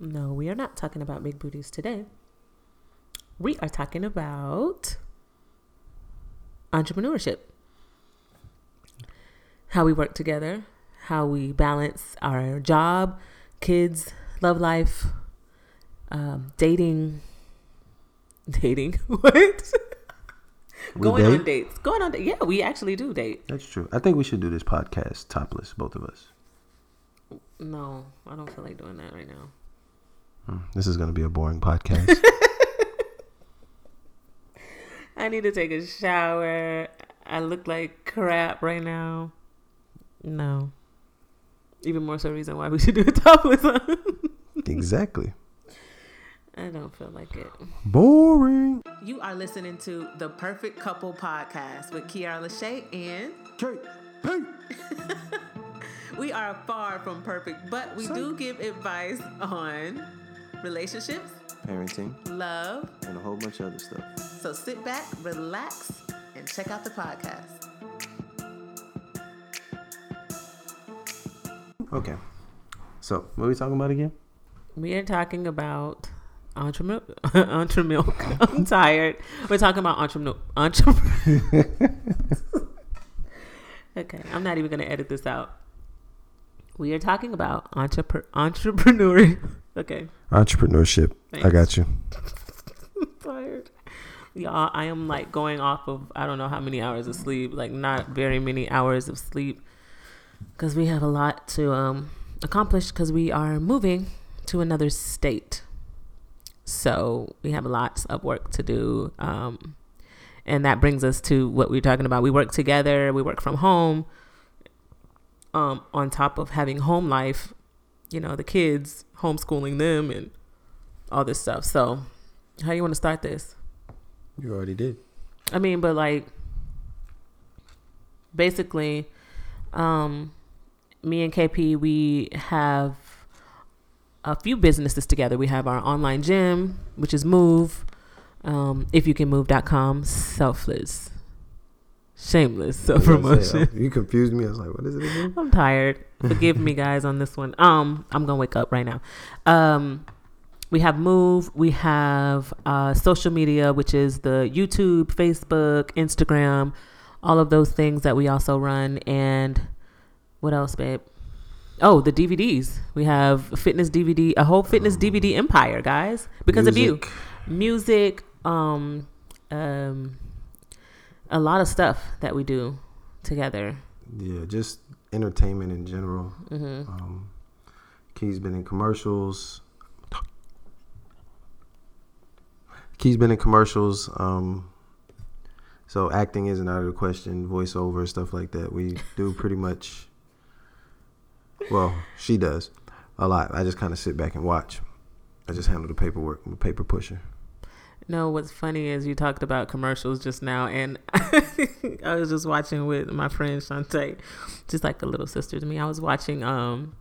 No, we are not talking about big booties today. We are talking about entrepreneurship. How we work together, how we balance our job, kids, love life, um, dating. Dating? What? We Going date? on dates. Going on dates. Yeah, we actually do date. That's true. I think we should do this podcast topless, both of us. No, I don't feel like doing that right now. Hmm, This is going to be a boring podcast. I need to take a shower. I look like crap right now. No. Even more so reason why we should do a topless one. exactly. I don't feel like it. Boring. You are listening to the Perfect Couple Podcast with Keaira LaShae and KP. Hey. we are far from perfect, but we do give advice on relationships, Parenting love. and a whole bunch of other stuff. So sit back, relax, and check out the podcast. Okay. So, what are we talking about again? We are talking about entre entre milk. I'm tired. We're talking about entre entre. okay, I'm not even gonna edit this out. We are talking about entrepre- entrepreneur. Okay, Entrepreneurship. I got you. I'm tired. Y'all, I am like going off of I don't know how many hours of sleep, like not very many hours of sleep, because we have a lot to um accomplish because we are moving to another state. So we have lots of work to do. Um, and that brings us to what we're talking about. We work together, we work from home. Um, on top of having home life, you know, the kids, homeschooling them and all this stuff. So how you want to start this? You already did. I mean, but like basically, um, me and KP, we have a few businesses together. We have our online gym, which is Move, um, ifyoucanmove.com, selfless, shameless self promotion. You confused me. I was like, what is it again? I'm tired. Forgive me, guys, on this one. Um, I'm gonna wake up right now. Um, we have Move. We have uh, social media, which is the YouTube, Facebook, Instagram, all of those things that we also run. And what else, babe? Oh, the DVDs. We have fitness DVD, a whole fitness DVD empire, guys, because of you. Music. Music, um, um, a lot of stuff that we do together. Yeah, just entertainment in general. hmm Um, Key's been in commercials. Key's been in commercials. Um, so acting isn't out of the question. Voiceover stuff like that. We do pretty much. Well, she does a lot. I just kind of sit back and watch. I just handle the paperwork. I'm a paper pusher. No, what's funny is you talked about commercials just now, and I was just watching with my friend Shantae, just like a little sister to me. I was watching um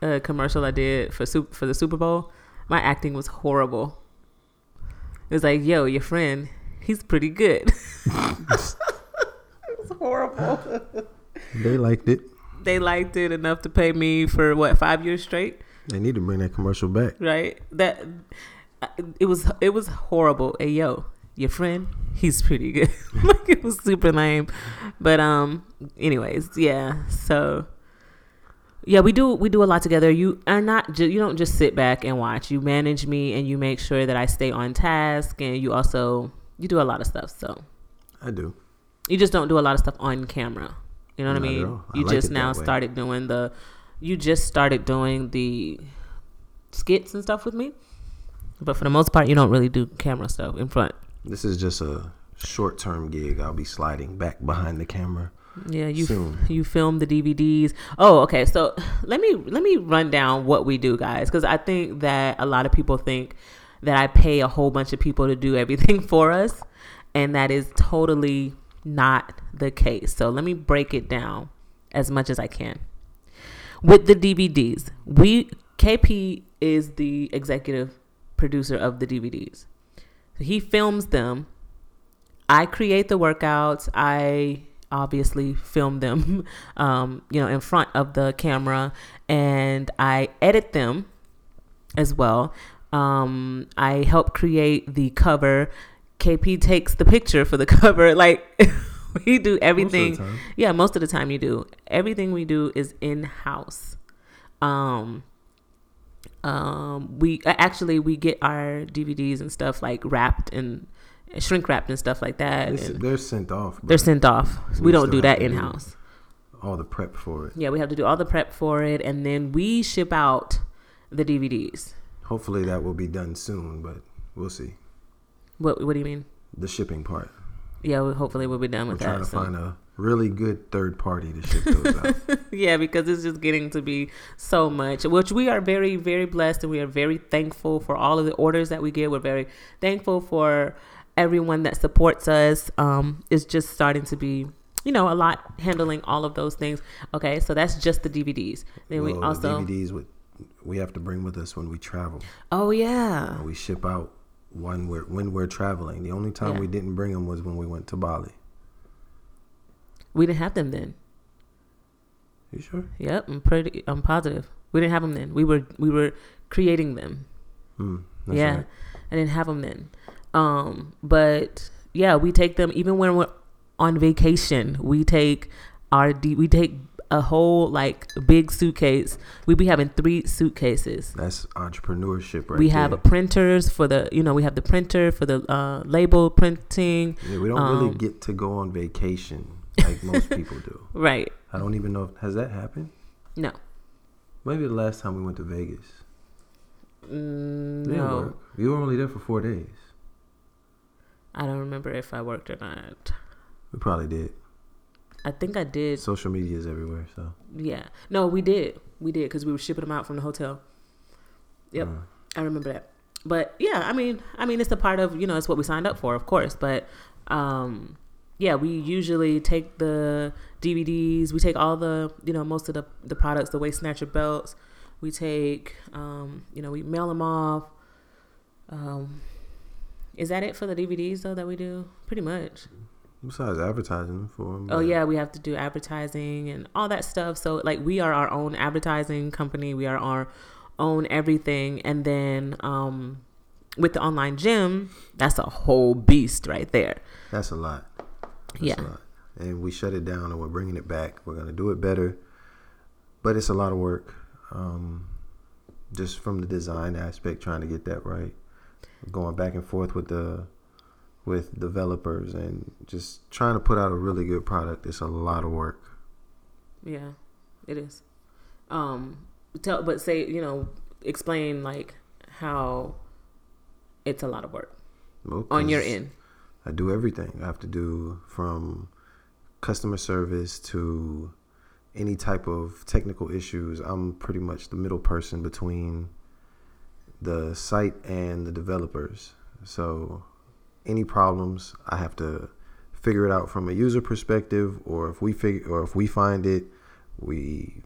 a commercial I did for soup for the Super Bowl. My acting was horrible. It was like, "Yo, your friend, he's pretty good." it was horrible. They liked it. They liked it enough to pay me for what five years straight. They need to bring that commercial back. right? That it was it was horrible. Hey yo, your friend, he's pretty good. like it was super lame, but um, anyways, yeah. So yeah, we do we do a lot together. You are not ju- you don't just sit back and watch. You manage me and you make sure that I stay on task, and you also you do a lot of stuff. So I do. you just don't do a lot of stuff on camera. You know what Not I mean? I You like just now started doing the you just started doing the skits and stuff with me. But for the most part you don't really do camera stuff in front. This is just a short term gig. I'll be sliding back behind the camera Yeah, you soon. you film the DVDs. Oh, okay. So let me let me run down what we do, guys, because I think that a lot of people think that I pay a whole bunch of people to do everything for us, and that is totally not the case. So let me break it down as much as I can. With the DVDs, we KP is the executive producer of the DVDs. He films them I create the workouts. I obviously film them, um, you know, in front of the camera, and I edit them. as well. Um, I help create the cover. KP takes the picture for the cover. Like we do everything. Most of the time. Yeah, most of the time you do. Everything we do is in house. Um, um, we actually we get our DVDs and stuff like wrapped and shrink wrapped and stuff like that. They're sent off. they're sent off. We We don't do that in house. all the prep for it. Yeah, we have to do all the prep for it, and then we ship out the DVDs. Hopefully that will be done soon, but we'll see. What What do you mean? The shipping part. Yeah, we, hopefully we'll be done with We're with trying that. to soon. find a really good third party to ship those out. yeah, because it's just getting to be so much, which we are very, very blessed and we are very thankful for all of the orders that we get. We're very thankful for everyone that supports us. Um, it's just starting to be, you know, a lot handling all of those things. Okay, so that's just the DVDs. Then we also, the DVDs with we have to bring with us when we travel. oh yeah, we ship out when we're when we're traveling. The only time Yeah. we didn't bring them was when we went to Bali. We didn't have them then. You sure? Yep, I'm pretty, I'm positive. We didn't have them then. We were, we were creating them. That's yeah, right. I didn't have them then. Um, but yeah, we take them even when we're on vacation. We take our we take a whole like big suitcase. We be having three suitcases. That's entrepreneurship, right we there. have printers for the you know we have the printer for the uh, label printing. Yeah, we don't really um, get to go on vacation like most people do. Right? I don't even know if has that happened. No. Maybe the last time we went to Vegas. Mm, no, work. We were only there for four days. I don't remember if I worked or not. We probably did. I think I did. Social media is everywhere, so. Yeah. No, we did. We did because we were shipping them out from the hotel. Yep. uh, I remember that. But yeah, I mean, I mean, it's a part of you know, it's what we signed up for, of course. But um, yeah, we usually take the DVDs, we take all the you know most of the the products, the waist snatcher belts. We take, um, you know, we mail them off. Um, is that it for the DVDs though that we do? Pretty much. besides advertising for them. Oh yeah, we have to do advertising and all that stuff. So like we are our own advertising company. We are our own everything. And then um with the online gym, that's a whole beast right there. That's a lot. That's Yeah. And we shut it down and we're bringing it back. We're going to do it better. But it's a lot of work. Um, just from the design aspect, trying to get that right. Going back and forth with the with developers and just trying to put out a really good product. It's a lot of work. Yeah, it is. Um tell but say, you know, explain like how it's a lot of work Well, on your end. I do everything. I have to do from customer service to any type of technical issues. I'm pretty much the middle person between the site and the developers. So any problems, I have to figure it out from a user perspective or if we figure or if we find it, we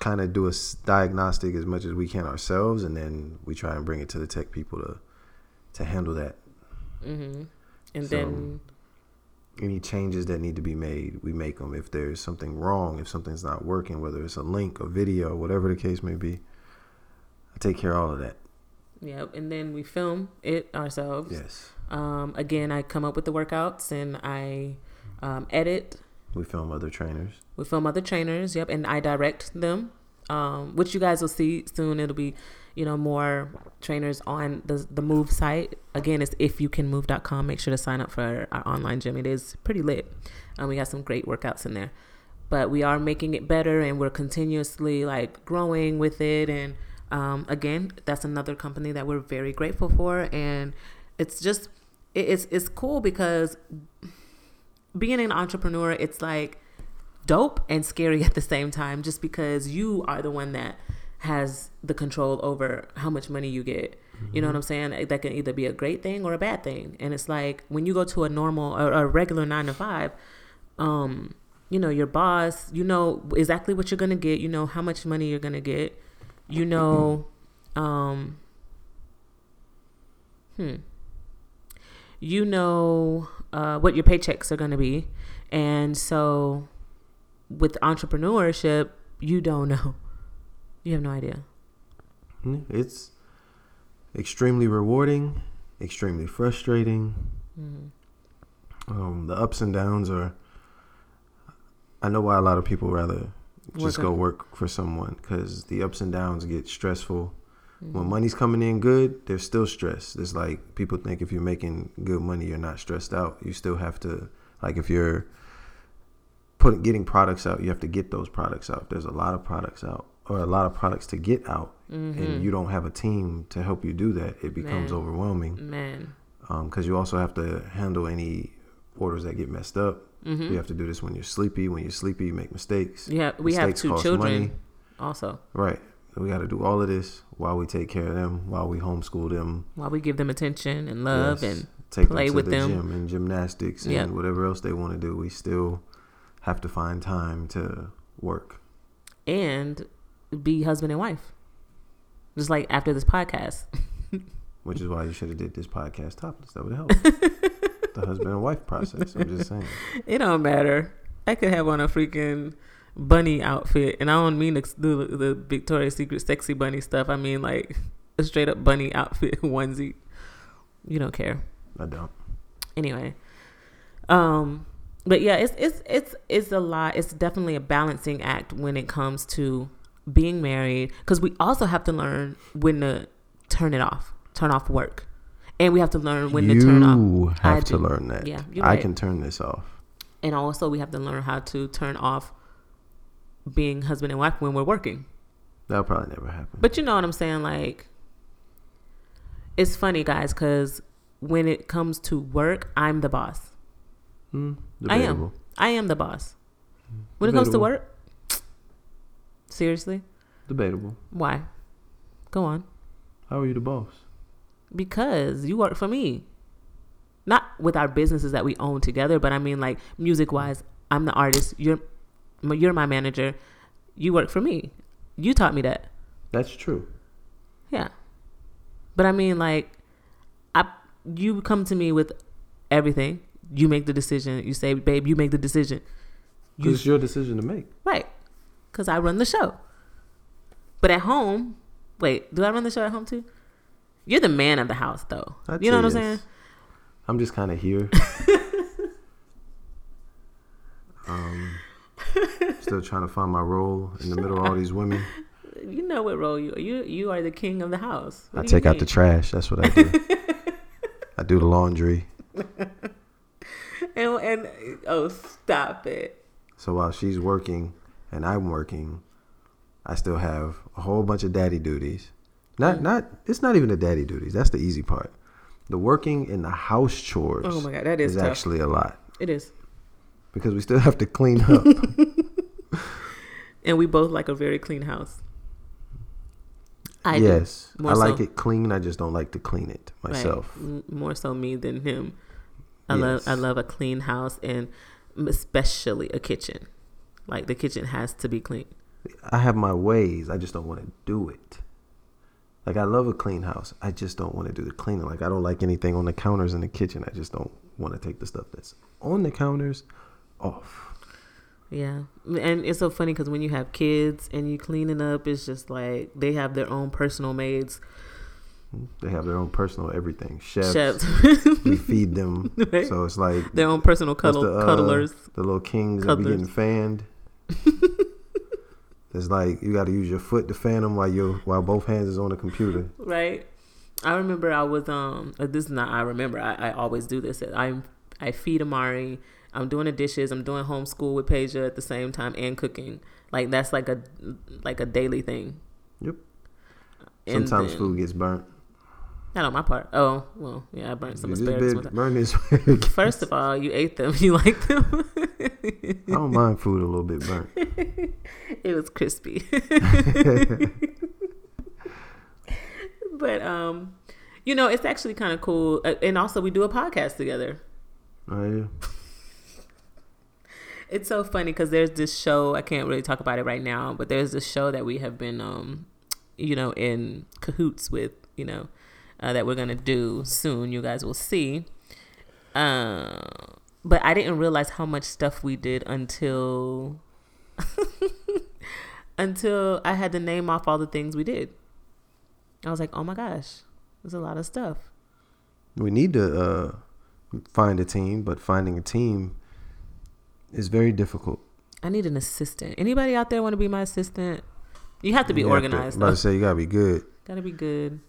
kind of do a diagnostic as much as we can ourselves and then we try and bring it to the tech people to to handle that Mhm. And So- then any changes that need to be made, we make them. If there's something wrong, if something's not working, whether it's a link, a video, whatever the case may be, I take care of all of that. yeah, and then we film it ourselves. Yes, Um, again, I come up with the workouts and I um, edit. we film other trainers. We film other trainers. Yep, and I direct them, um, which you guys will see soon. It'll be, you know, more trainers on the the Move site. Again, it's ifyoucanmove.com. Make sure to sign up for our online gym. It is pretty lit. Um, we got some great workouts in there, but we are making it better and we're continuously like growing with it. And um, again, that's another company that we're very grateful for. And it's just it- it's it's cool because being an entrepreneur, it's like dope and scary at the same time just because you are the one that has the control over how much money you get. You know what I'm saying? That can either be a great thing or a bad thing. And it's like when you go to a normal or a regular 9 to 5, um you know, your boss, you know exactly what you're going to get, you know how much money you're going to get. You know um hmm you know uh, what your paychecks are going to be. And so with entrepreneurship, you don't know. You have no idea. It's extremely rewarding, extremely frustrating. Mm-hmm. Um, the ups and downs are. I know why a lot of people rather just Work go work for someone because the ups and downs get stressful. Mm-hmm. When money's coming in good, there's still stress. It's like people think if you're making good money, you're not stressed out. You still have to, like, if you're putting getting products out, you have to get those products out. There's a lot of products out, or a lot of products to get out, Mm-hmm. and you don't have a team to help you do that. It becomes Man. overwhelming Man. because you also have to handle any orders that get messed up. Mm-hmm. You have to do this when you're sleepy. When you're sleepy, you make mistakes. Yeah, we have two children money. also. Right. We got to do all of this while we take care of them, while we homeschool them, While we give them attention and love Yes. and take play them to with the them. gym and gymnastics and whatever else they want to do. We still have to find time to work. and be husband and wife. Just like after this podcast. Which is why you should have did this podcast topless. That would help. the husband and wife process. I'm just saying. It don't matter. I could have on a freaking bunny outfit, and I don't mean the the, the Victoria's Secret sexy bunny stuff. I mean like a straight up bunny outfit onesie. You don't care I don't. anyway. Um, but yeah, it's it's it's it's a lot. It's definitely a balancing act when it comes to being married, because we also have to learn when to turn it off, turn off work, and we have to learn when you to turn off. have I to do. learn that. Yeah, I right. can turn this off. and also we have to learn how to turn off being husband and wife when we're working. That'll probably never happen. But you know what I'm saying? Like, it's funny, guys, because when it comes to work, I'm the boss. Hmm, I am. I am the boss. When it comes to work, seriously, Debatable. why? Go on. How are you the boss? Because you work for me. Not with our businesses that we own together, but I mean like music wise, I'm the artist. You're you're my manager. You work for me. You taught me that. That's true. Yeah. But I mean like I you come to me with everything. You make the decision. You say, "Babe, you make the decision." You It's your decision to make. Right. Because I run the show. But at home, wait, do I run the show at home too? You're the man of the house, though. I'd you know what I'm saying? I'm just kind of here. um, still trying to find my role in the middle of all these women. You know what role you are. You, you are the king of the house. What I take out the trash. That's what I do. I do the laundry. And, and, oh, stop it. So while she's working and I'm working, I still have a whole bunch of daddy duties. Not Mm. not it's not even the daddy duties. That's the easy part. The working in the house chores Oh my God, that is is actually a lot It is. because we still have to clean up. And we both like a very clean house. I do. yes, I like so. it clean. I just don't like to clean it myself. M- More so me than him. I love I love a clean house and especially a kitchen. Like the kitchen has to be clean. I have my ways. I just don't want to do it. Like I love a clean house. I just don't want to do the cleaning. Like I don't like anything on the counters in the kitchen. I just don't want to take the stuff that's on the counters off. Yeah, and it's so funny because when you have kids and you cleaning up, it's just like they have their own personal maids, They have their own personal everything. Chefs. chefs, We feed them. Right. So it's like their own personal cuddle, the, uh, cuddlers. the little kings that be Cuddlers. getting fanned. it's like you got to use your foot to fan them while you while both hands is on the computer. right? I remember I was um. uh, This is not. I remember. I, I always do this. I I feed Amari. I'm doing the dishes. I'm doing homeschool with Peja at the same time and cooking. Like that's like a like a daily thing. Yep. And Sometimes then- food gets burnt. Not on my part. Oh well, yeah. I burnt some asparagus. bit time. First of all, you ate them. You like them. I don't mind food a little bit burnt. it was crispy. but um, you know, it's actually kind of cool. Uh, and also, we do a podcast together. Oh yeah. It's so funny because there's this show. I can't really talk about it right now, but there's this show that we have been, um, you know, in cahoots with. You know, uh, that we're gonna do soon. You guys will see. Uh, but I didn't realize how much stuff we did until until I had to name off all the things we did. I was like, oh my gosh, There's a lot of stuff. We need to uh, find a team, but finding a team is very difficult. I need an assistant. Anybody out there want to be my assistant? You have to be You to- organized. I'm about to say you gotta be good Gotta be good.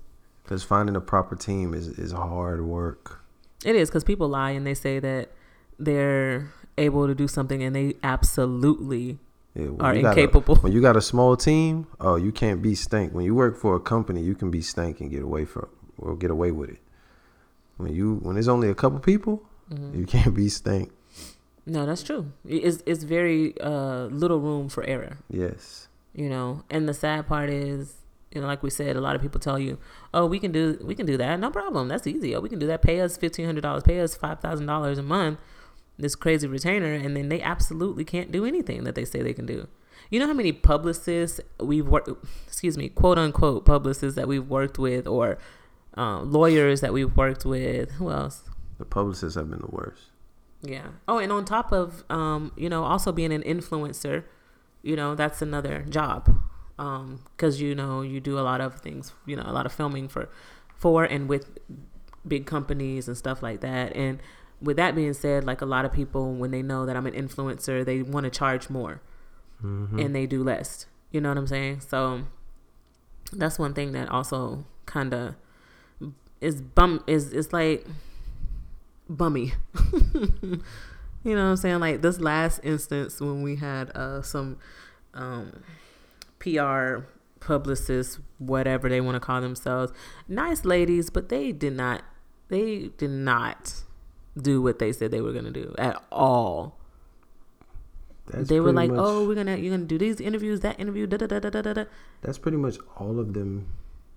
Because finding a proper team is is hard work. It is because people lie and they say that they're able to do something and they absolutely Yeah, are got a- incapable. when you got a small team, oh, you can't be stank. When you work for a company, you can be stank and get away from or get away with it. When you when there's only a couple people, Mhm. you can't be stank. No, that's true. It's it's very uh, little room for error. Yes. you know and the sad part is you know like we said a lot of people tell you oh we can do we can do that. No problem. That's easy. Oh we can do that. Pay us $1500 pay us $5000 a month this crazy retainer and then they absolutely can't do anything that they say they can do. You know how many publicists we've worked excuse me quote unquote publicists that we've worked with or uh, lawyers that we've worked with? Who else? The publicists have been the worst. yeah. Oh, and on top of, um, you know, also being an influencer, you know, that's another job. Um, cause you know, you do a lot of things, you know, a lot of filming for, for and with big companies and stuff like that. And with that being said, like a lot of people, when they know that I'm an influencer, they want to charge more hmm and they do less. You know what I'm saying? So that's one thing that also kind of is bum is it's like bummy. you know what I'm saying? Like this last instance when we had uh some um PR publicists, whatever they want to call themselves, nice ladies, but they did not they did not do what they said they were going to do at all That's they were like, much- "Oh, we're gonna you're gonna do these interviews, that interview, da da da da da da." da." That's pretty much all of them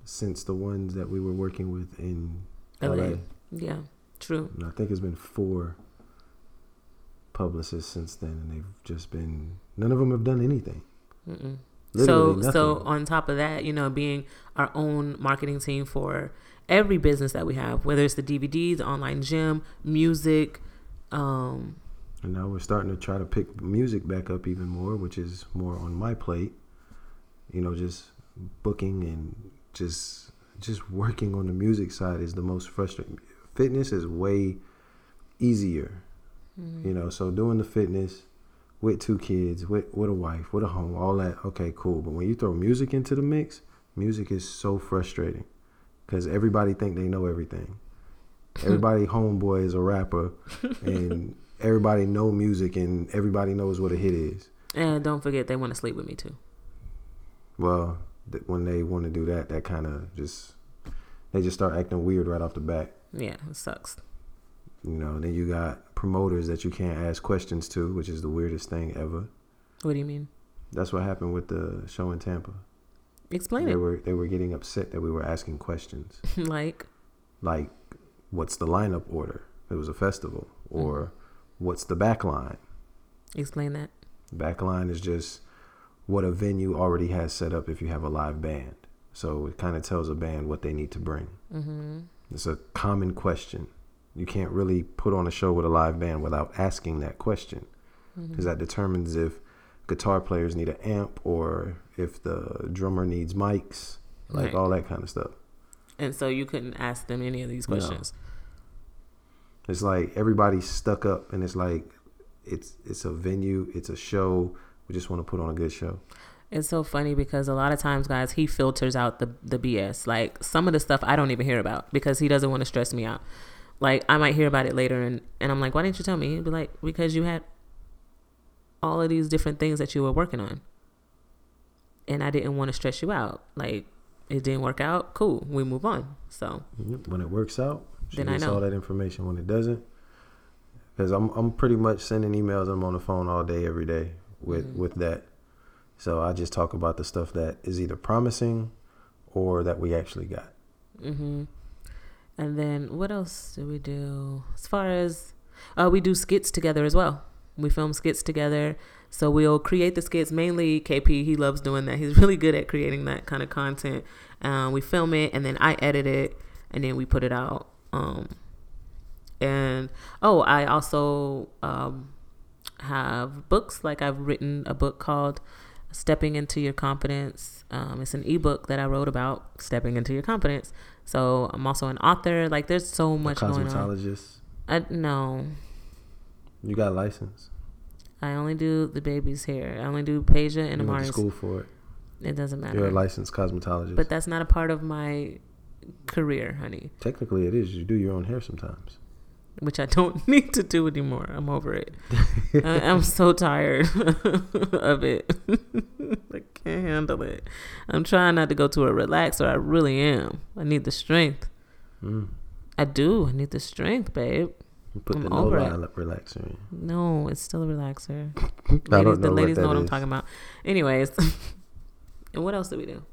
since the ones that we were working with in LA. LA. Yeah, true. And I think it's been four publicists since then, and they've just been none of them have done anything. Mm-mm. Literally so so on top of that, you know, being our own marketing team for every business that we have, whether it's the DVDs, online gym, music, um, And now we're starting to try to pick music back up even more, which is more on my plate. You know, just booking and just just working on the music side is the most frustrating. Fitness is way easier, mm-hmm. you know. So doing the fitness with two kids, with with a wife, with a home, all that, okay, cool. But when you throw music into the mix, music is so frustrating because everybody think they know everything. Everybody homeboy is a rapper, and everybody know music, and everybody knows what a hit is. and don't forget they want to sleep with me too. Well, th- when they want to do that, that kind of just they just start acting weird right off the bat. Yeah, it sucks. You know, then you got promoters that you can't ask questions to, which is the weirdest thing ever. What do you mean? That's what happened with the show in Tampa. Explain They it. were they were getting upset that we were asking questions like, like, "What's the lineup order?" It was a festival, or "What's the back line?" explain that. Back line is just what a venue already has set up if you have a live band. So it kind of tells a band what they need to bring. Mm-hmm. It's a common question. You can't really put on a show with a live band without asking that question Mm-hmm. because that determines if guitar players need an amp or if the drummer needs mics, like Right. all that kind of stuff. And so you couldn't ask them any of these No. questions. It's like everybody's stuck up and it's like it's it's a venue, it's a show. We just want to put on a good show. It's so funny because a lot of times, guys, he filters out the the BS. Like some of the stuff I don't even hear about because he doesn't want to stress me out. Like I might hear about it later, and and I'm like, why didn't you tell me? He'd be like, because you had all of these different things that you were working on, and I didn't want to stress you out. Like it didn't work out. Cool, we move on. So When it works out, she Then I gets know. all that information. When it doesn't, because I'm I'm pretty much sending emails. I'm on the phone all day, every day with Mhm. with that. So I just talk about the stuff that is either promising or that we actually got. hmm And then what else do we do? As far as uh, we do skits together as well. We film skits together. So we'll create the skits. Mainly KP, he loves doing that. He's really good at creating that kind of content. Um, we film it and then I edit it and then we put it out. Um, and oh, I also um, have books. Like I've written a book called Stepping into Your Confidence. Um, it's an ebook that I wrote about stepping into your confidence. So I'm also an author. Like there's so much going on. Cosmetologist. I no. You got a license. I only do the baby's hair. I only do Peja and you Amari's. school for it. It doesn't matter. You're a licensed cosmetologist. but that's not a part of my career, honey. Technically, it is. You do your own hair sometimes. Which I don't need to do anymore. I'm over it. I, I'm so tired of it. I can't handle it. I'm trying not to go to a relaxer. I really am. I need the strength. Mm. I do. I need the strength, babe. You put I'm the no over lie it. relaxer in. No, it's still a relaxer. I Ladies, don't the know ladies what know what I'm talking about. Anyways, and what else do we do?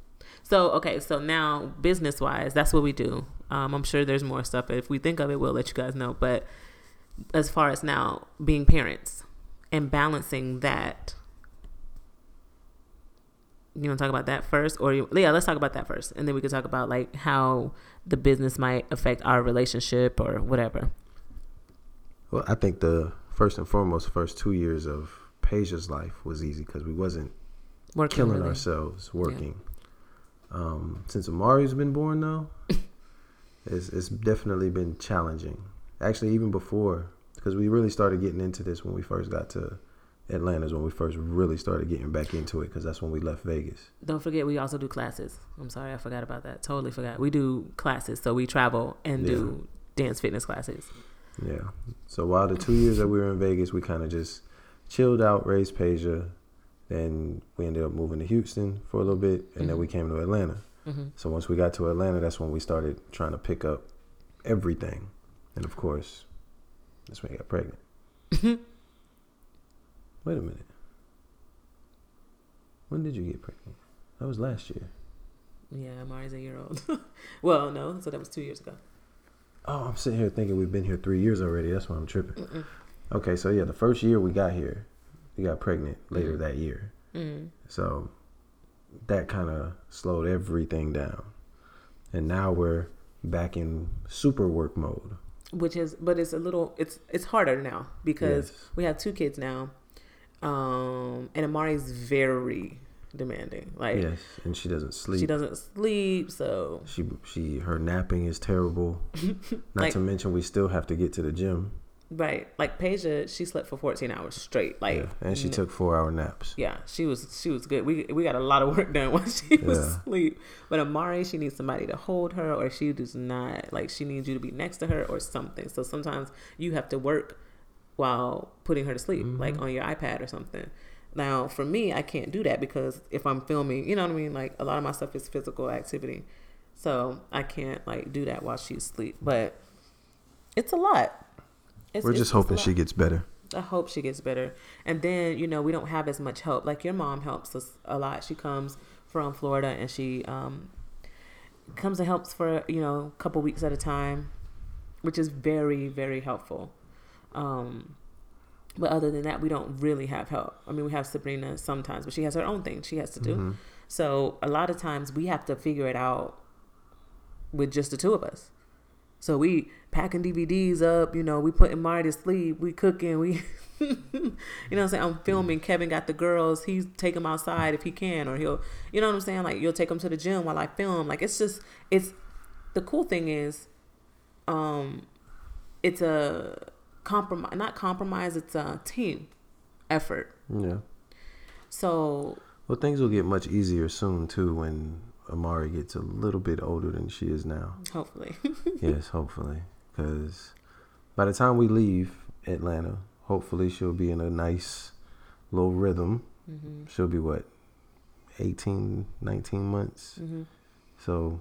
So okay, so now business wise, that's what we do. Um, I'm sure there's more stuff. If we think of it, we'll let you guys know. But as far as now being parents and balancing that, you want to talk about that first, or you, yeah, let's talk about that first, and then we can talk about like how the business might affect our relationship or whatever. Well, I think the first and foremost, first two years of Paja's life was easy because we wasn't Working killing really. ourselves working. Um, since Amari's been born, though, it's, it's definitely been challenging. Actually, even before, because we really started getting into this when we first got to Atlanta, is when we first really started getting back into it because that's when we left Vegas. Don't forget, we also do classes. I'm sorry, I forgot about that. Totally forgot. We do classes, so we travel and do dance fitness classes. Yeah. So while the two years that we were in Vegas, we kind of just chilled out, raised Paja. Then we ended up moving to Houston for a little bit, and then we came to Atlanta. hmm So once we got to Atlanta, that's when we started trying to pick up everything. And of course, that's when I got pregnant. Wait a minute. When did you get pregnant? That was last year. Yeah, Mari's a year old. well, no, so that was two years ago. Oh, I'm sitting here thinking we've been here three years already. That's why I'm tripping. Mm-mm. Okay, so yeah, the first year we got here, we got pregnant later Mhm. that year. Mm. So that kind of slowed everything down. And now we're back in super work mode. Which is, but it's a little, it's it's harder now because Yes. we have two kids now, um, and Amari's very demanding. Like Yes, and she doesn't sleep. she doesn't sleep, so She she her napping is terrible. Not Like- to mention we still have to get to the gym. right. Like Peja, she slept for 14 hours straight. Like yeah. And she took four hour naps. Yeah, she was she was good. We we got a lot of work done while she was Yeah. asleep. But Amari, she needs somebody to hold her, or she does not like she needs you to be next to her or something. So sometimes you have to work while putting her to sleep, like on your iPad or something. Now, for me, I can't do that because if I'm filming, you know what I mean. Like a lot of my stuff is physical activity, so I can't like do that while she's asleep. But it's a lot. It's, We're it's just hoping she gets better. I hope she gets better. And then, you know, we don't have as much help. Like your mom helps us a lot. She comes from Florida and she um comes and helps for, you know, a couple weeks at a time, which is very, very helpful. Um but other than that, we don't really have help. I mean, we have Sabrina sometimes, but she has her own thing she has to do. Mhm. So a lot of times we have to figure it out with just the two of us. So we packing DVDs up, you know, we putting Mari to sleep, we cooking, we, you know what I'm saying? I'm filming. Kevin got the girls. He's take them outside if he can, or he'll, you know what I'm saying? Like you'll take them to the gym while I film. Like it's just, it's the cool thing is, um, it's a compromise, not compromise. It's a team effort. Yeah. So Well, things will get much easier soon too when Amari gets a little bit older than she is now. hopefully, yes, hopefully, because by the time we leave Atlanta, hopefully she'll be in a nice little rhythm. hmm She'll be what, 18, 19 months. hmm So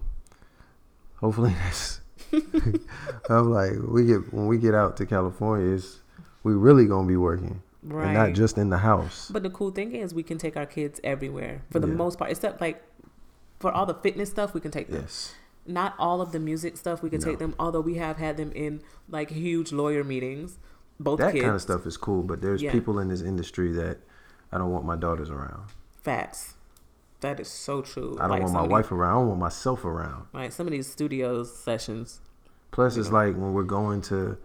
hopefully that's. I'm like we get when we get out to California, it's, we really gonna be working right. and not just in the house. But the cool thing is we can take our kids everywhere for the Yeah. most part, except like for all the fitness stuff we can take them. Yes. Not all of the music stuff we can No. take them, although we have had them in like huge lawyer meetings. Both That kids. kind of stuff is cool, but there's Yeah. people in this industry that I don't want my daughters around. Facts. That is so true. I don't Like, want my wife around. I don't want myself around. Right. some of these studio sessions. Plus, it's know. like when we're going to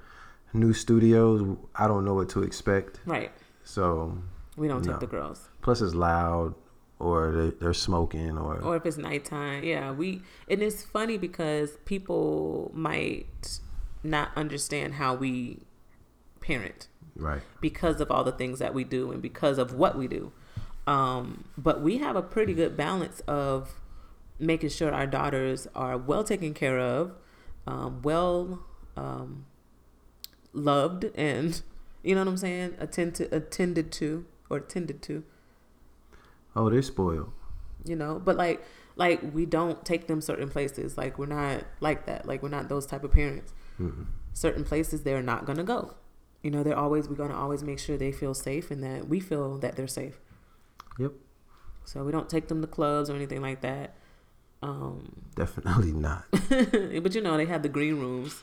new studios, I don't know what to expect. Right. So, We don't No. take the girls. plus it's loud. or they, they're smoking or or if it's nighttime. Yeah, we and it's funny because people might not understand how we parent right. because of all the things that we do and because of what we do. Um, but we have a pretty good balance of making sure our daughters are well taken care of, um, well um, loved, and you know what I'm saying, attended attended to or attended to. Oh, they're spoiled. You know, but like like we don't take them certain places. Like we're not like that. Like we're not those type of parents. Mm-mm. Certain places they're not gonna go. You know, they're always we're gonna always make sure they feel safe and that we feel that they're safe. Yep. So we don't take them to clubs or anything like that. Um, Definitely not. but you know they have the green rooms,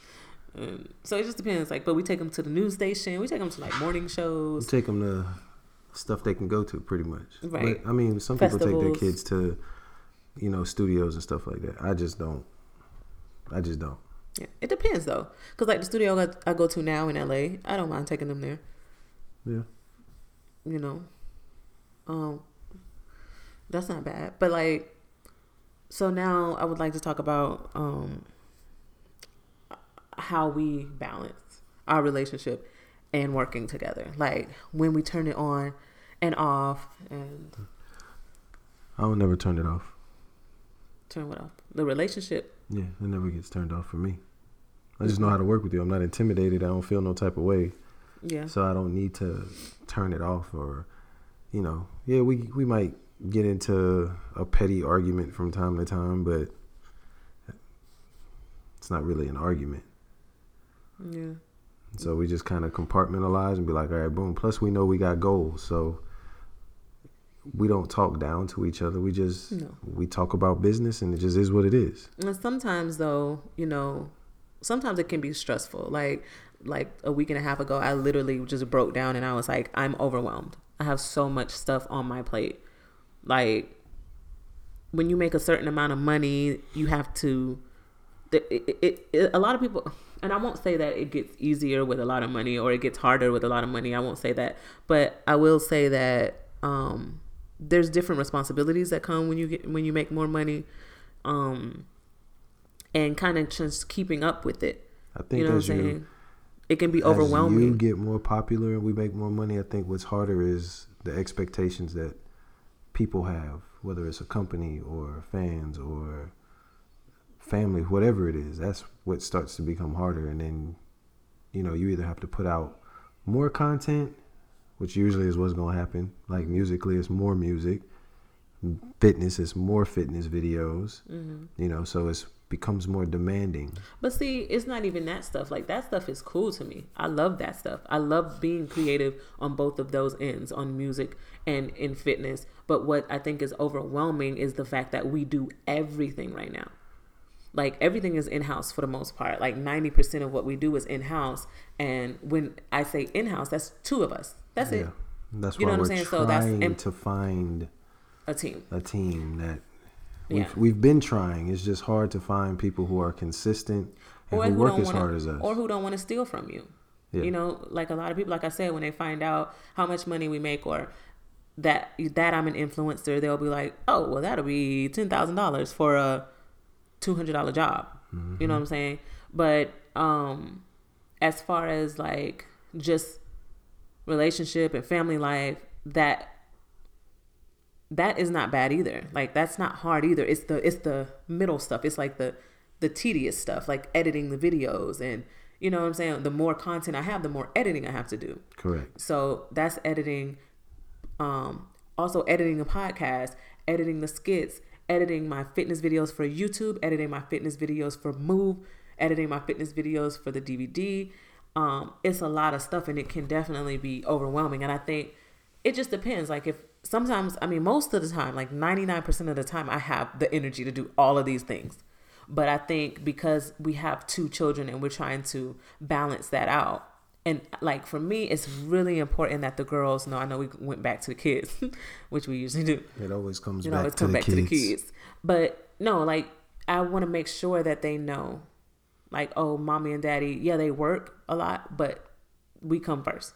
um, so it just depends. Like, but we take them to the news station. We take them to like morning shows. We take them to stuff they can go to, pretty much. Right. But, I mean, some people take their kids to, you know, studios and stuff like that. I just don't. I just don't. Yeah, it depends though, because like the studio I go to now in LA, I don't mind taking them there. Yeah. You know, um, that's not bad. But like, so now I would like to talk about um how we balance our relationship and working together. Like when we turn it on and off and I will never turn it off. turn what off. The relationship. Yeah, it never gets turned off for me. I just know how to work with you. I'm not intimidated. I don't feel no type of way. Yeah. So I don't need to turn it off or, you know, yeah, we we might get into a petty argument from time to time, but it's not really an argument. Yeah. So we just kind of compartmentalize and be like, all right, boom. Plus, we know we got goals, so we don't talk down to each other. We just No. we talk about business, and it just is what it is. And sometimes though, you know, sometimes it can be stressful. Like like a week and a half ago, I literally just broke down and I was like, I'm overwhelmed. I have so much stuff on my plate. Like when you make a certain amount of money, you have to. It, it, it, a lot of people, and I won't say that it gets easier with a lot of money or it gets harder with a lot of money. I won't say that, but I will say that um, there's different responsibilities that come when you get when you make more money. Um, and kind of just keeping up with it. I think You know as you? It can be as overwhelming. you get more popular and we make more money, I think what's harder is the expectations that people have, whether it's a company or fans or family, whatever it is. That's what starts to become harder, and then you know you either have to put out more content, which usually is what's going to happen. Like musically, it's more music. Fitness is more fitness videos. hmm You know, so it's becomes more demanding. But see, it's not even that stuff. Like that stuff is cool to me. I love that stuff. I love being creative on both of those ends, on music and in fitness. But what I think is overwhelming is the fact that we do everything right now. Like everything is in house for the most part. Like 90% of what we do is in house. And when I say in house, that's two of us. That's it. That's You know what I'm saying? So that's trying to find A team. a team that we've, Yeah. we've been trying. It's just hard to find people who are consistent and or who who work don't as wanna, hard as us. or who don't want to steal from you. Yeah. You know, like a lot of people, like I said, when they find out how much money we make or that that I'm an influencer, they'll be like, "Oh, well, that'll be ten thousand dollars for a two hundred dollar job." Mm-hmm. You know what I'm saying? But um, as far as like just relationship and family life, that that is not bad either. Like that's not hard either. It's the it's the middle stuff. It's like the the tedious stuff, like editing the videos and you know what I'm saying. The more content I have, the more editing I have to do. Correct. So that's editing. Um, also editing a podcast, editing the skits, editing my fitness videos for YouTube, editing my fitness videos for Move, editing my fitness videos for the DVD. Um, it's a lot of stuff, and it can definitely be overwhelming. And I think it just depends. Like if sometimes, I mean, most of the time, like ninety nine percent of the time, I have the energy to do all of these things. But I think because we have two children and we're trying to balance that out, and like for me, it's really important that the girls know. I know we went back to the kids, which we usually do. It always comes You know, back, always come the back kids. to the kids. But no, like I want to make sure that they know, like, oh, mommy and daddy, yeah, they work a lot, but we come first.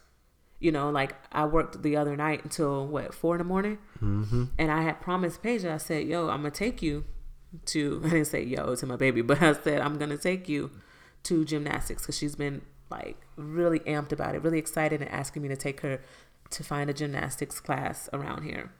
You know, like I worked the other night until what four in the morning, Mm-hmm. and I had promised Paige. I said, "Yo, I'm gonna take you to." I didn't say "yo" to my baby, but I said I'm gonna take you to gymnastics because she's been like really amped about it, really excited, and asking me to take her to find a gymnastics class around here.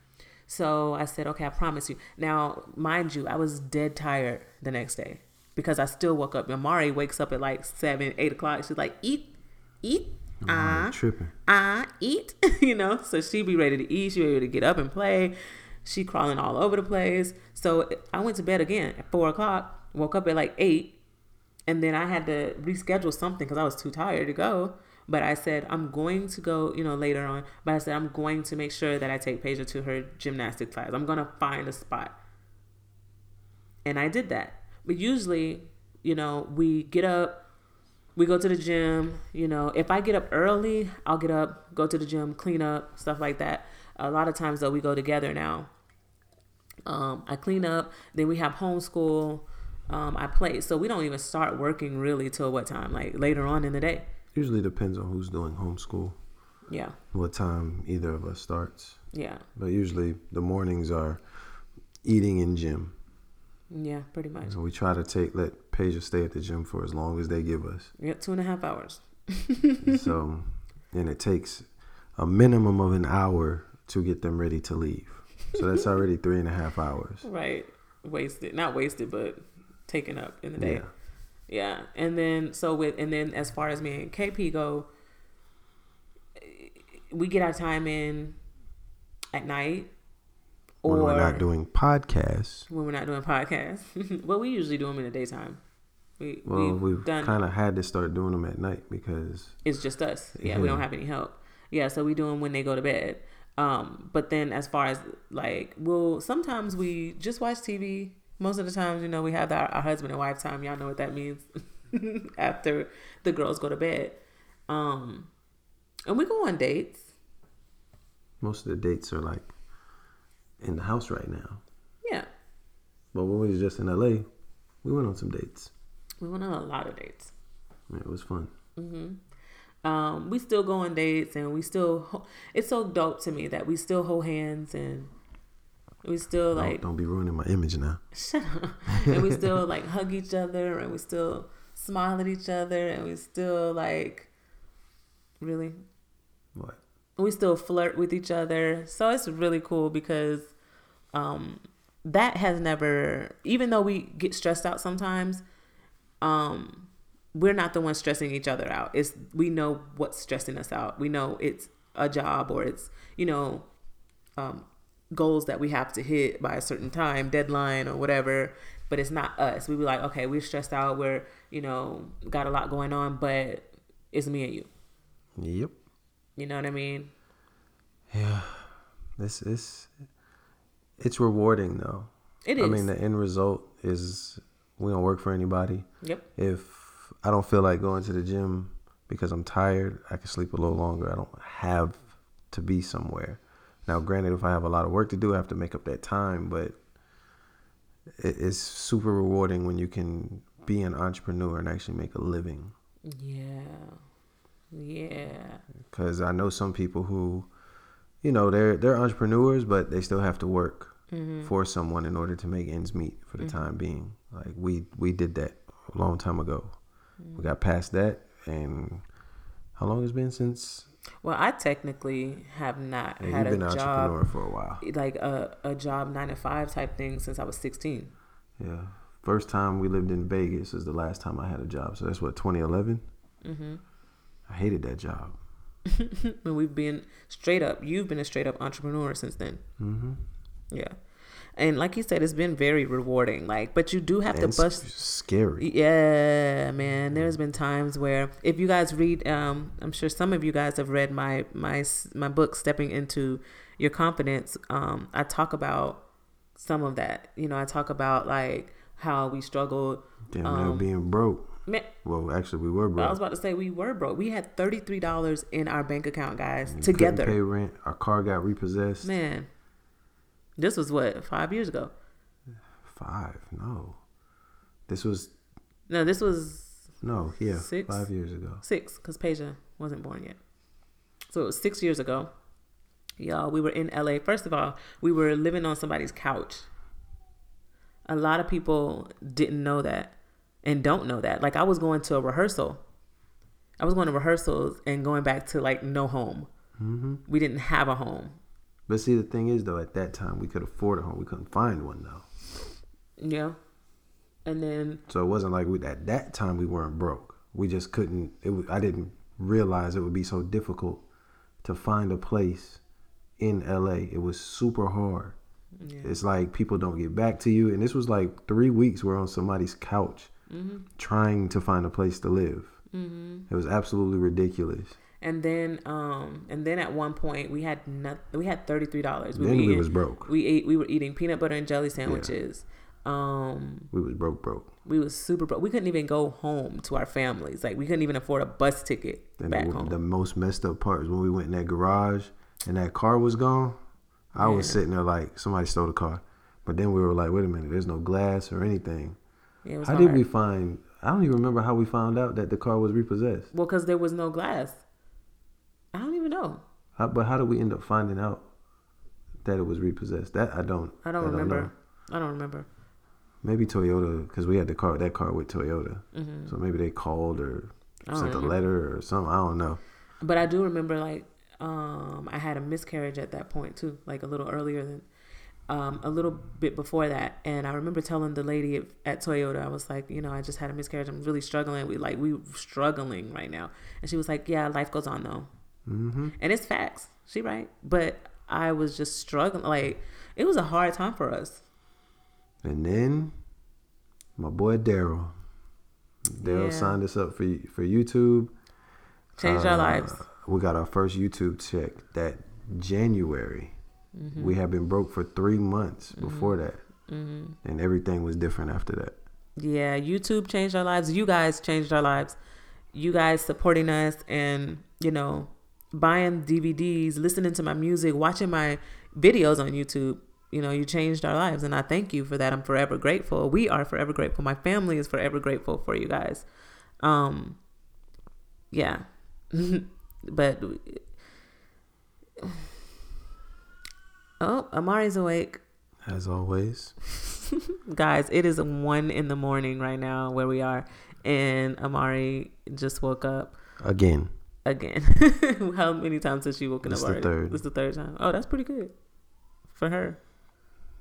So I said, "Okay, I promise you." Now, mind you, I was dead tired the next day because I still woke up. Amari wakes up at like seven, eight o'clock. She's like, "Eat, eat." I'm Ah, tripping. I eat, you know. So she be ready to eat. She be ready to get up and play. She crawling all over the place. So I went to bed again at four o'clock. Woke up at like eight, and then I had to reschedule something because I was too tired to go. But I said I'm going to go, you know, later on. But I said I'm going to make sure that I take Paige to her gymnastic class. I'm gonna find a spot, and I did that. But usually, you know, we get up, we go to the gym. You know, if I get up early, I'll get up, go to the gym, clean up, stuff like that. A lot of times though, we go together now. Um, I clean up, then we have homeschool. Um, I play, so we don't even start working really till what time? Like later on in the day. Usually depends on who's doing homeschool, Yeah, what time either of us starts. yeah, But usually the mornings are eating in gym. yeah, pretty much. So we try to take let Paige stay at the gym for as long as they give us. Yeah, two and a half hours. so, and it takes a minimum of an hour to get them ready to leave. So that's already three and a half hours. Right, wasted, not wasted, but taken up in the day. Yeah. Yeah, and then so with and then as far as me and KP go, we get our time in at night, or When we're not doing podcasts, when we're not doing podcasts. well, we usually do them in the daytime. We well, we've, we've kind of had to start doing them at night because it's just us. Yeah, we don't have any help. Yeah, so we do them when they go to bed. Um, but then as far as like, we'll sometimes we just watch TV. Most of the times, you know, we have our, our husband and wife time. Y'all know what that means. After the girls go to bed, um, and we go on dates. most of the dates are like in the house right now. Yeah, But when we was just in LA, we went on some dates. We went on a lot of dates. Yeah, it was fun. um, we still go on dates and we still ho- it's so dope to me that we still hold hands and we still Don't- like don't, be ruining my image now. shut up and we still like hug each other and we still smile at each other and we still like really What? we still flirt with each other so it's really cool because um that has never even though we get stressed out sometimes um we're not the ones stressing each other out. It's we know what's stressing us out. We know it's a job or it's you know um goals that we have to hit by a certain time deadline or whatever but it's not us. We be like okay we're stressed out. We're you know got a lot going on but it's me and you. Yep. you know what i mean? Yeah. This is it's rewarding though. it is I mean, the end result is we don't work for anybody. yep If I don't feel like going to the gym because I'm tired, I can sleep a little longer. I don't have to be somewhere. Now, granted, if I have a lot of work to do, I have to make up that time, but it's super rewarding when you can be an entrepreneur and actually make a living. Yeah. Yeah. Because I know some people who, you know, they're they're entrepreneurs, but they still have to work Mm-hmm. for someone in order to make ends meet for the time being. Like we we did that a long time ago. Mm-hmm. We got past that, and how long has it been since Well, I technically have not yeah, had you've been a an job entrepreneur for a while? like a, a job nine to five type thing since I was 16. Yeah, first time we lived in Vegas is the last time I had a job. So that's what 2011. Mm-hmm. I hated that job. and we've been straight up, you've been a straight up entrepreneur since then. Mm-hmm. Yeah. And like you said, it's been very rewarding. Like, but you do have And to it's bust. scary. Yeah, man. There's been times where, if you guys read, um, I'm sure some of you guys have read my my my book, Stepping into Your Confidence. Um, I talk about some of that. You know, I talk about like how we struggled. Damn, Um, now being broke. Man, Well, actually, we were broke. I was about to say we were broke. We had thirty three dollars in our bank account, guys, We together. pay rent. Our car got repossessed. Man, this was what five years ago. Five? No. This was No, this was no. Yeah, Six? five years ago. six because Peja wasn't born yet. So it was six years ago. Y'all, we were in LA. First of all, we were living on somebody's couch. A lot of people didn't know that and don't know that. Like I was going to a rehearsal. I was going to rehearsals and going back to like no home. hmm We didn't have a home. But see, the thing is, though, at that time we could afford a home. We couldn't find one though. Yeah. And then So it wasn't like we at that time we weren't broke. We just couldn't. It was, I didn't realize it would be so difficult to find a place in LA. It was super hard. yeah. It's like people don't get back to you, and this was like three weeks. We're on somebody's couch hmm trying to find a place to live. hmm It was absolutely ridiculous. And then um and then at one point we had not, we had thirty three dollars. We then were we eating, was broke. we ate we were eating peanut butter and jelly sandwiches. Um We was broke, broke. we was super broke. We couldn't even go home to our families. Like we couldn't even afford a bus ticket And back the, home. the most messed up part is when we went in that garage and that car was gone. I was sitting there like somebody stole the car. But then we were like, wait a minute, there's no glass or anything. Yeah, How hard. did we find? I don't even remember how we found out that the car was repossessed. Well, because there was no glass. I don't even know. How, but how did we end up finding out that it was repossessed? That I don't. I don't remember. I don't remember. Maybe Toyota, because we had the car, that car with Toyota. hmm So maybe they called or I don't sent a letter or something. I don't know. But I do remember like um I had a miscarriage at that point too, like a little earlier than um a little bit before that. And I remember telling the lady at, at Toyota, I was like, you know, I just had a miscarriage. I'm really struggling. We like we struggling right now. And she was like, Yeah, life goes on though. Hmm And it's facts. She right. But I was just struggling like it was a hard time for us. And then my boy Daryl. Daryl Yeah. signed us up for for YouTube. Changed our Uh, lives. We got our first YouTube check that January. Mm-hmm. We had been broke for three months before that, hmm and everything was different after that. Yeah, YouTube changed our lives. You guys changed our lives. You guys supporting us and, you know, buying DVDs, listening to my music, watching my videos on YouTube. You know, you changed our lives and I thank you for that. I'm forever grateful. We are forever grateful. My family is forever grateful for you guys. Um yeah. but Oh, Amari's awake. As always, Guys, it is one in the morning right now where we are, and Amari just woke up again. Again. How many times has she woken This up the already? third. This is the third time. Oh, that's pretty good for her.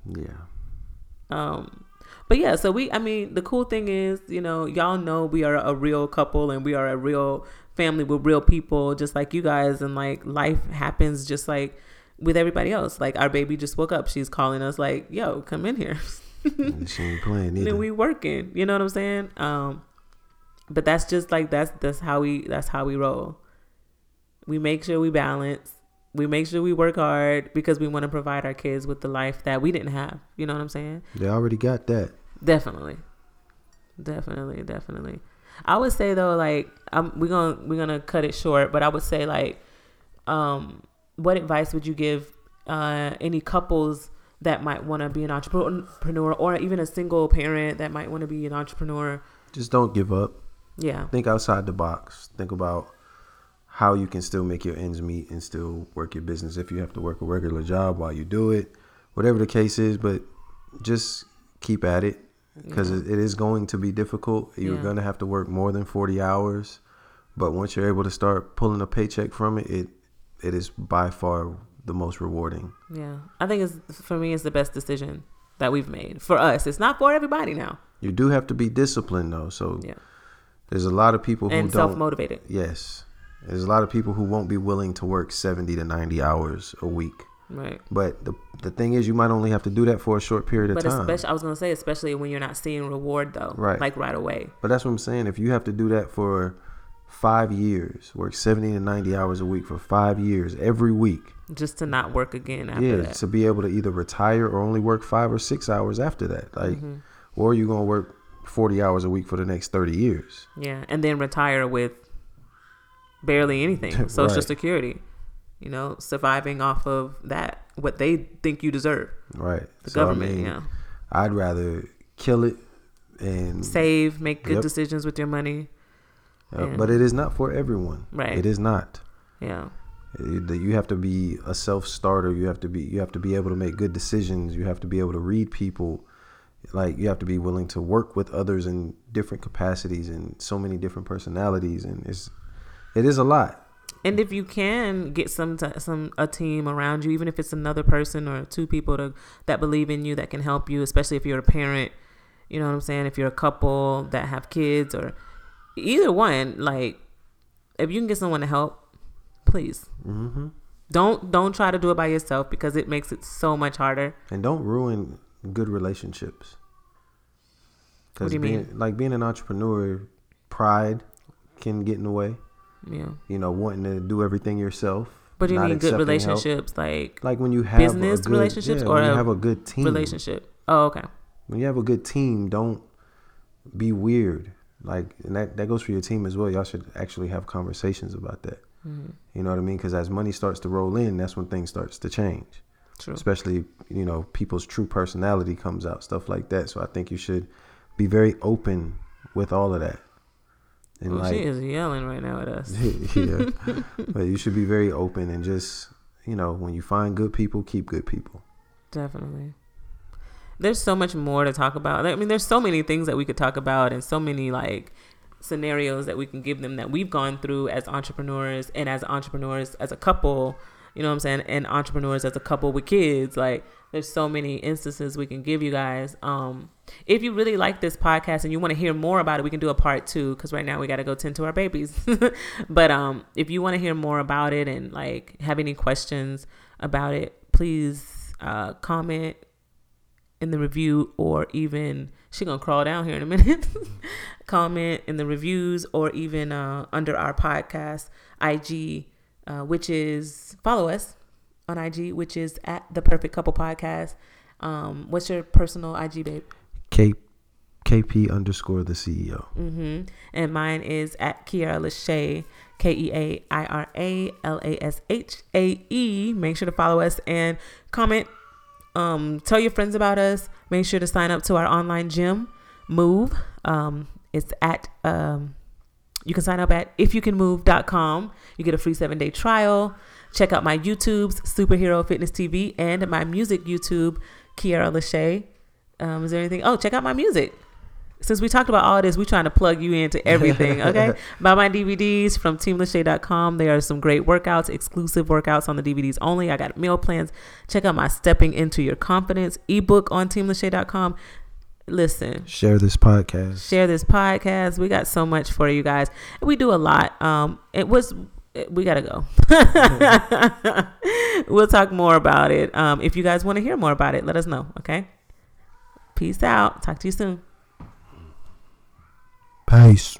Yeah. Um, but yeah, so we, I mean, the cool thing is, you know, y'all know we are a real couple and we are a real family with real people, just like you guys. And like life happens just like with everybody else. Like our baby just woke up. She's calling us like, yo, come in here. And she ain't playing and either. then we working. You know what I'm saying? Um, but that's just like that's that's how we that's how we roll. We make sure we balance. We make sure we work hard because we want to provide our kids with the life that we didn't have. You know what I'm saying? they already got that. Definitely, definitely, definitely. I would say though, like I'm, we're gonna we're gonna cut it short, but I would say like, um, what advice would you give uh, any couples that might want to be an entrepreneur, or even a single parent that might want to be an entrepreneur? Just don't give up. Yeah, Think outside the box. Think about how you can still make your ends meet and still work your business if you have to work a regular job while you do it. Whatever the case is, but just keep at it because Yeah. it, it is going to be difficult. You're Yeah. going to have to work more than 40 hours, but once you're able to start pulling a paycheck from it, it it is by far the most rewarding. yeah. I think it's for me, it's the best decision that we've made for us. It's not for everybody now. You do have to be disciplined though. So Yeah, there's a lot of people who and don't self motivated. Yes. There's a lot of people who won't be willing to work 70 to 90 hours a week. Right. But the the thing is, you might only have to do that for a short period of time. But time. especially, I was gonna say, especially when you're not seeing reward though, Right. Like right away. but that's what I'm saying. If you have to do that for five years, work 70 to 90 hours a week for five years, every week, just to not work again after yeah, that. to be able to either retire or only work five or six hours after that. Like, Mhm. or you're going to work 40 hours a week for the next 30 years. Yeah, and then retire with barely anything, social Right. security. You know, surviving off of that, what they think you deserve, Right. the So, I government. mean, yeah, I'd rather kill it and save, make good Yep. decisions with your money. But it is not for everyone. Right. It is not. Yeah, That you have to be a self starter. You have to be you have to be able to make good decisions. You have to be able to read people. Like you have to be willing to work with others in different capacities and so many different personalities. And it's it is a lot. And if you can get some t- some a team around you, even if it's another person or two people to, that believe in you that can help you, especially if you're a parent, you know what I'm saying. If you're a couple that have kids or either one, like if you can get someone to help, please hmm don't don't try to do it by yourself because it makes it so much harder. And don't ruin good relationships. What do you being, mean? Like being an entrepreneur, pride can get in the way. Yeah, You know, wanting to do everything yourself. but you mean good accepting help. relationships, like Like when you have Business a good, relationships yeah, or when you have a good team. relationship. Oh, okay. When you have a good team, don't be weird. Like, and that, that goes for your team as well. Y'all should actually have conversations about that. Mhm. You know what I mean? Because as money starts to roll in, that's when things starts to change. True. Especially, you know, people's true personality comes out, stuff like that. So I think you should be very open with all of that. And Well, like, she is yelling right now at us. yeah, but you should be very open and just, you know, when you find good people, keep good people. Definitely. There's so much more to talk about. I mean, there's so many things that we could talk about and so many like scenarios that we can give them that we've gone through as entrepreneurs and as entrepreneurs as a couple, you know what I'm saying? And entrepreneurs as a couple with kids. Like there's so many instances we can give you guys. Um if you really like this podcast and you want to hear more about it, we can do a part two because right now we got to go tend to our babies. but um, if you want to hear more about it and like have any questions about it, please uh, comment in the review or even she gonna crawl down here in a minute. comment in the reviews or even uh, under our podcast IG, uh, which is follow us on IG, which is at the Perfect Couple Podcast. Um, what's your personal IG, babe? K, KP underscore the CEO. Mm-hmm. And mine is at Keaira LaShae, K E A I R A L A S H A E. Make sure to follow us and comment. Um, tell your friends about us. Make sure to sign up to our online gym, Move. Um, it's at um, you can sign up at ifyoucanmove.com. You get a free seven day trial. Check out my YouTube's Superhero Fitness TV and my music YouTube, Keaira LaShae. Um, is there anything? Oh, check out my music. Since we talked about all this, we're trying to plug you into everything, okay? Buy my DVDs from teamlashae.com. There are some great workouts, exclusive workouts on the DVDs only. I got meal plans. Check out my Stepping Into Your Confidence ebook on teamlashae.com. Listen, Share this podcast. share this podcast. We got so much for you guys. We do a lot. Um, it was we gotta go. we'll talk more about it. Um, if you guys want to hear more about it, let us know. Okay. Peace out. Talk to you soon. Peace.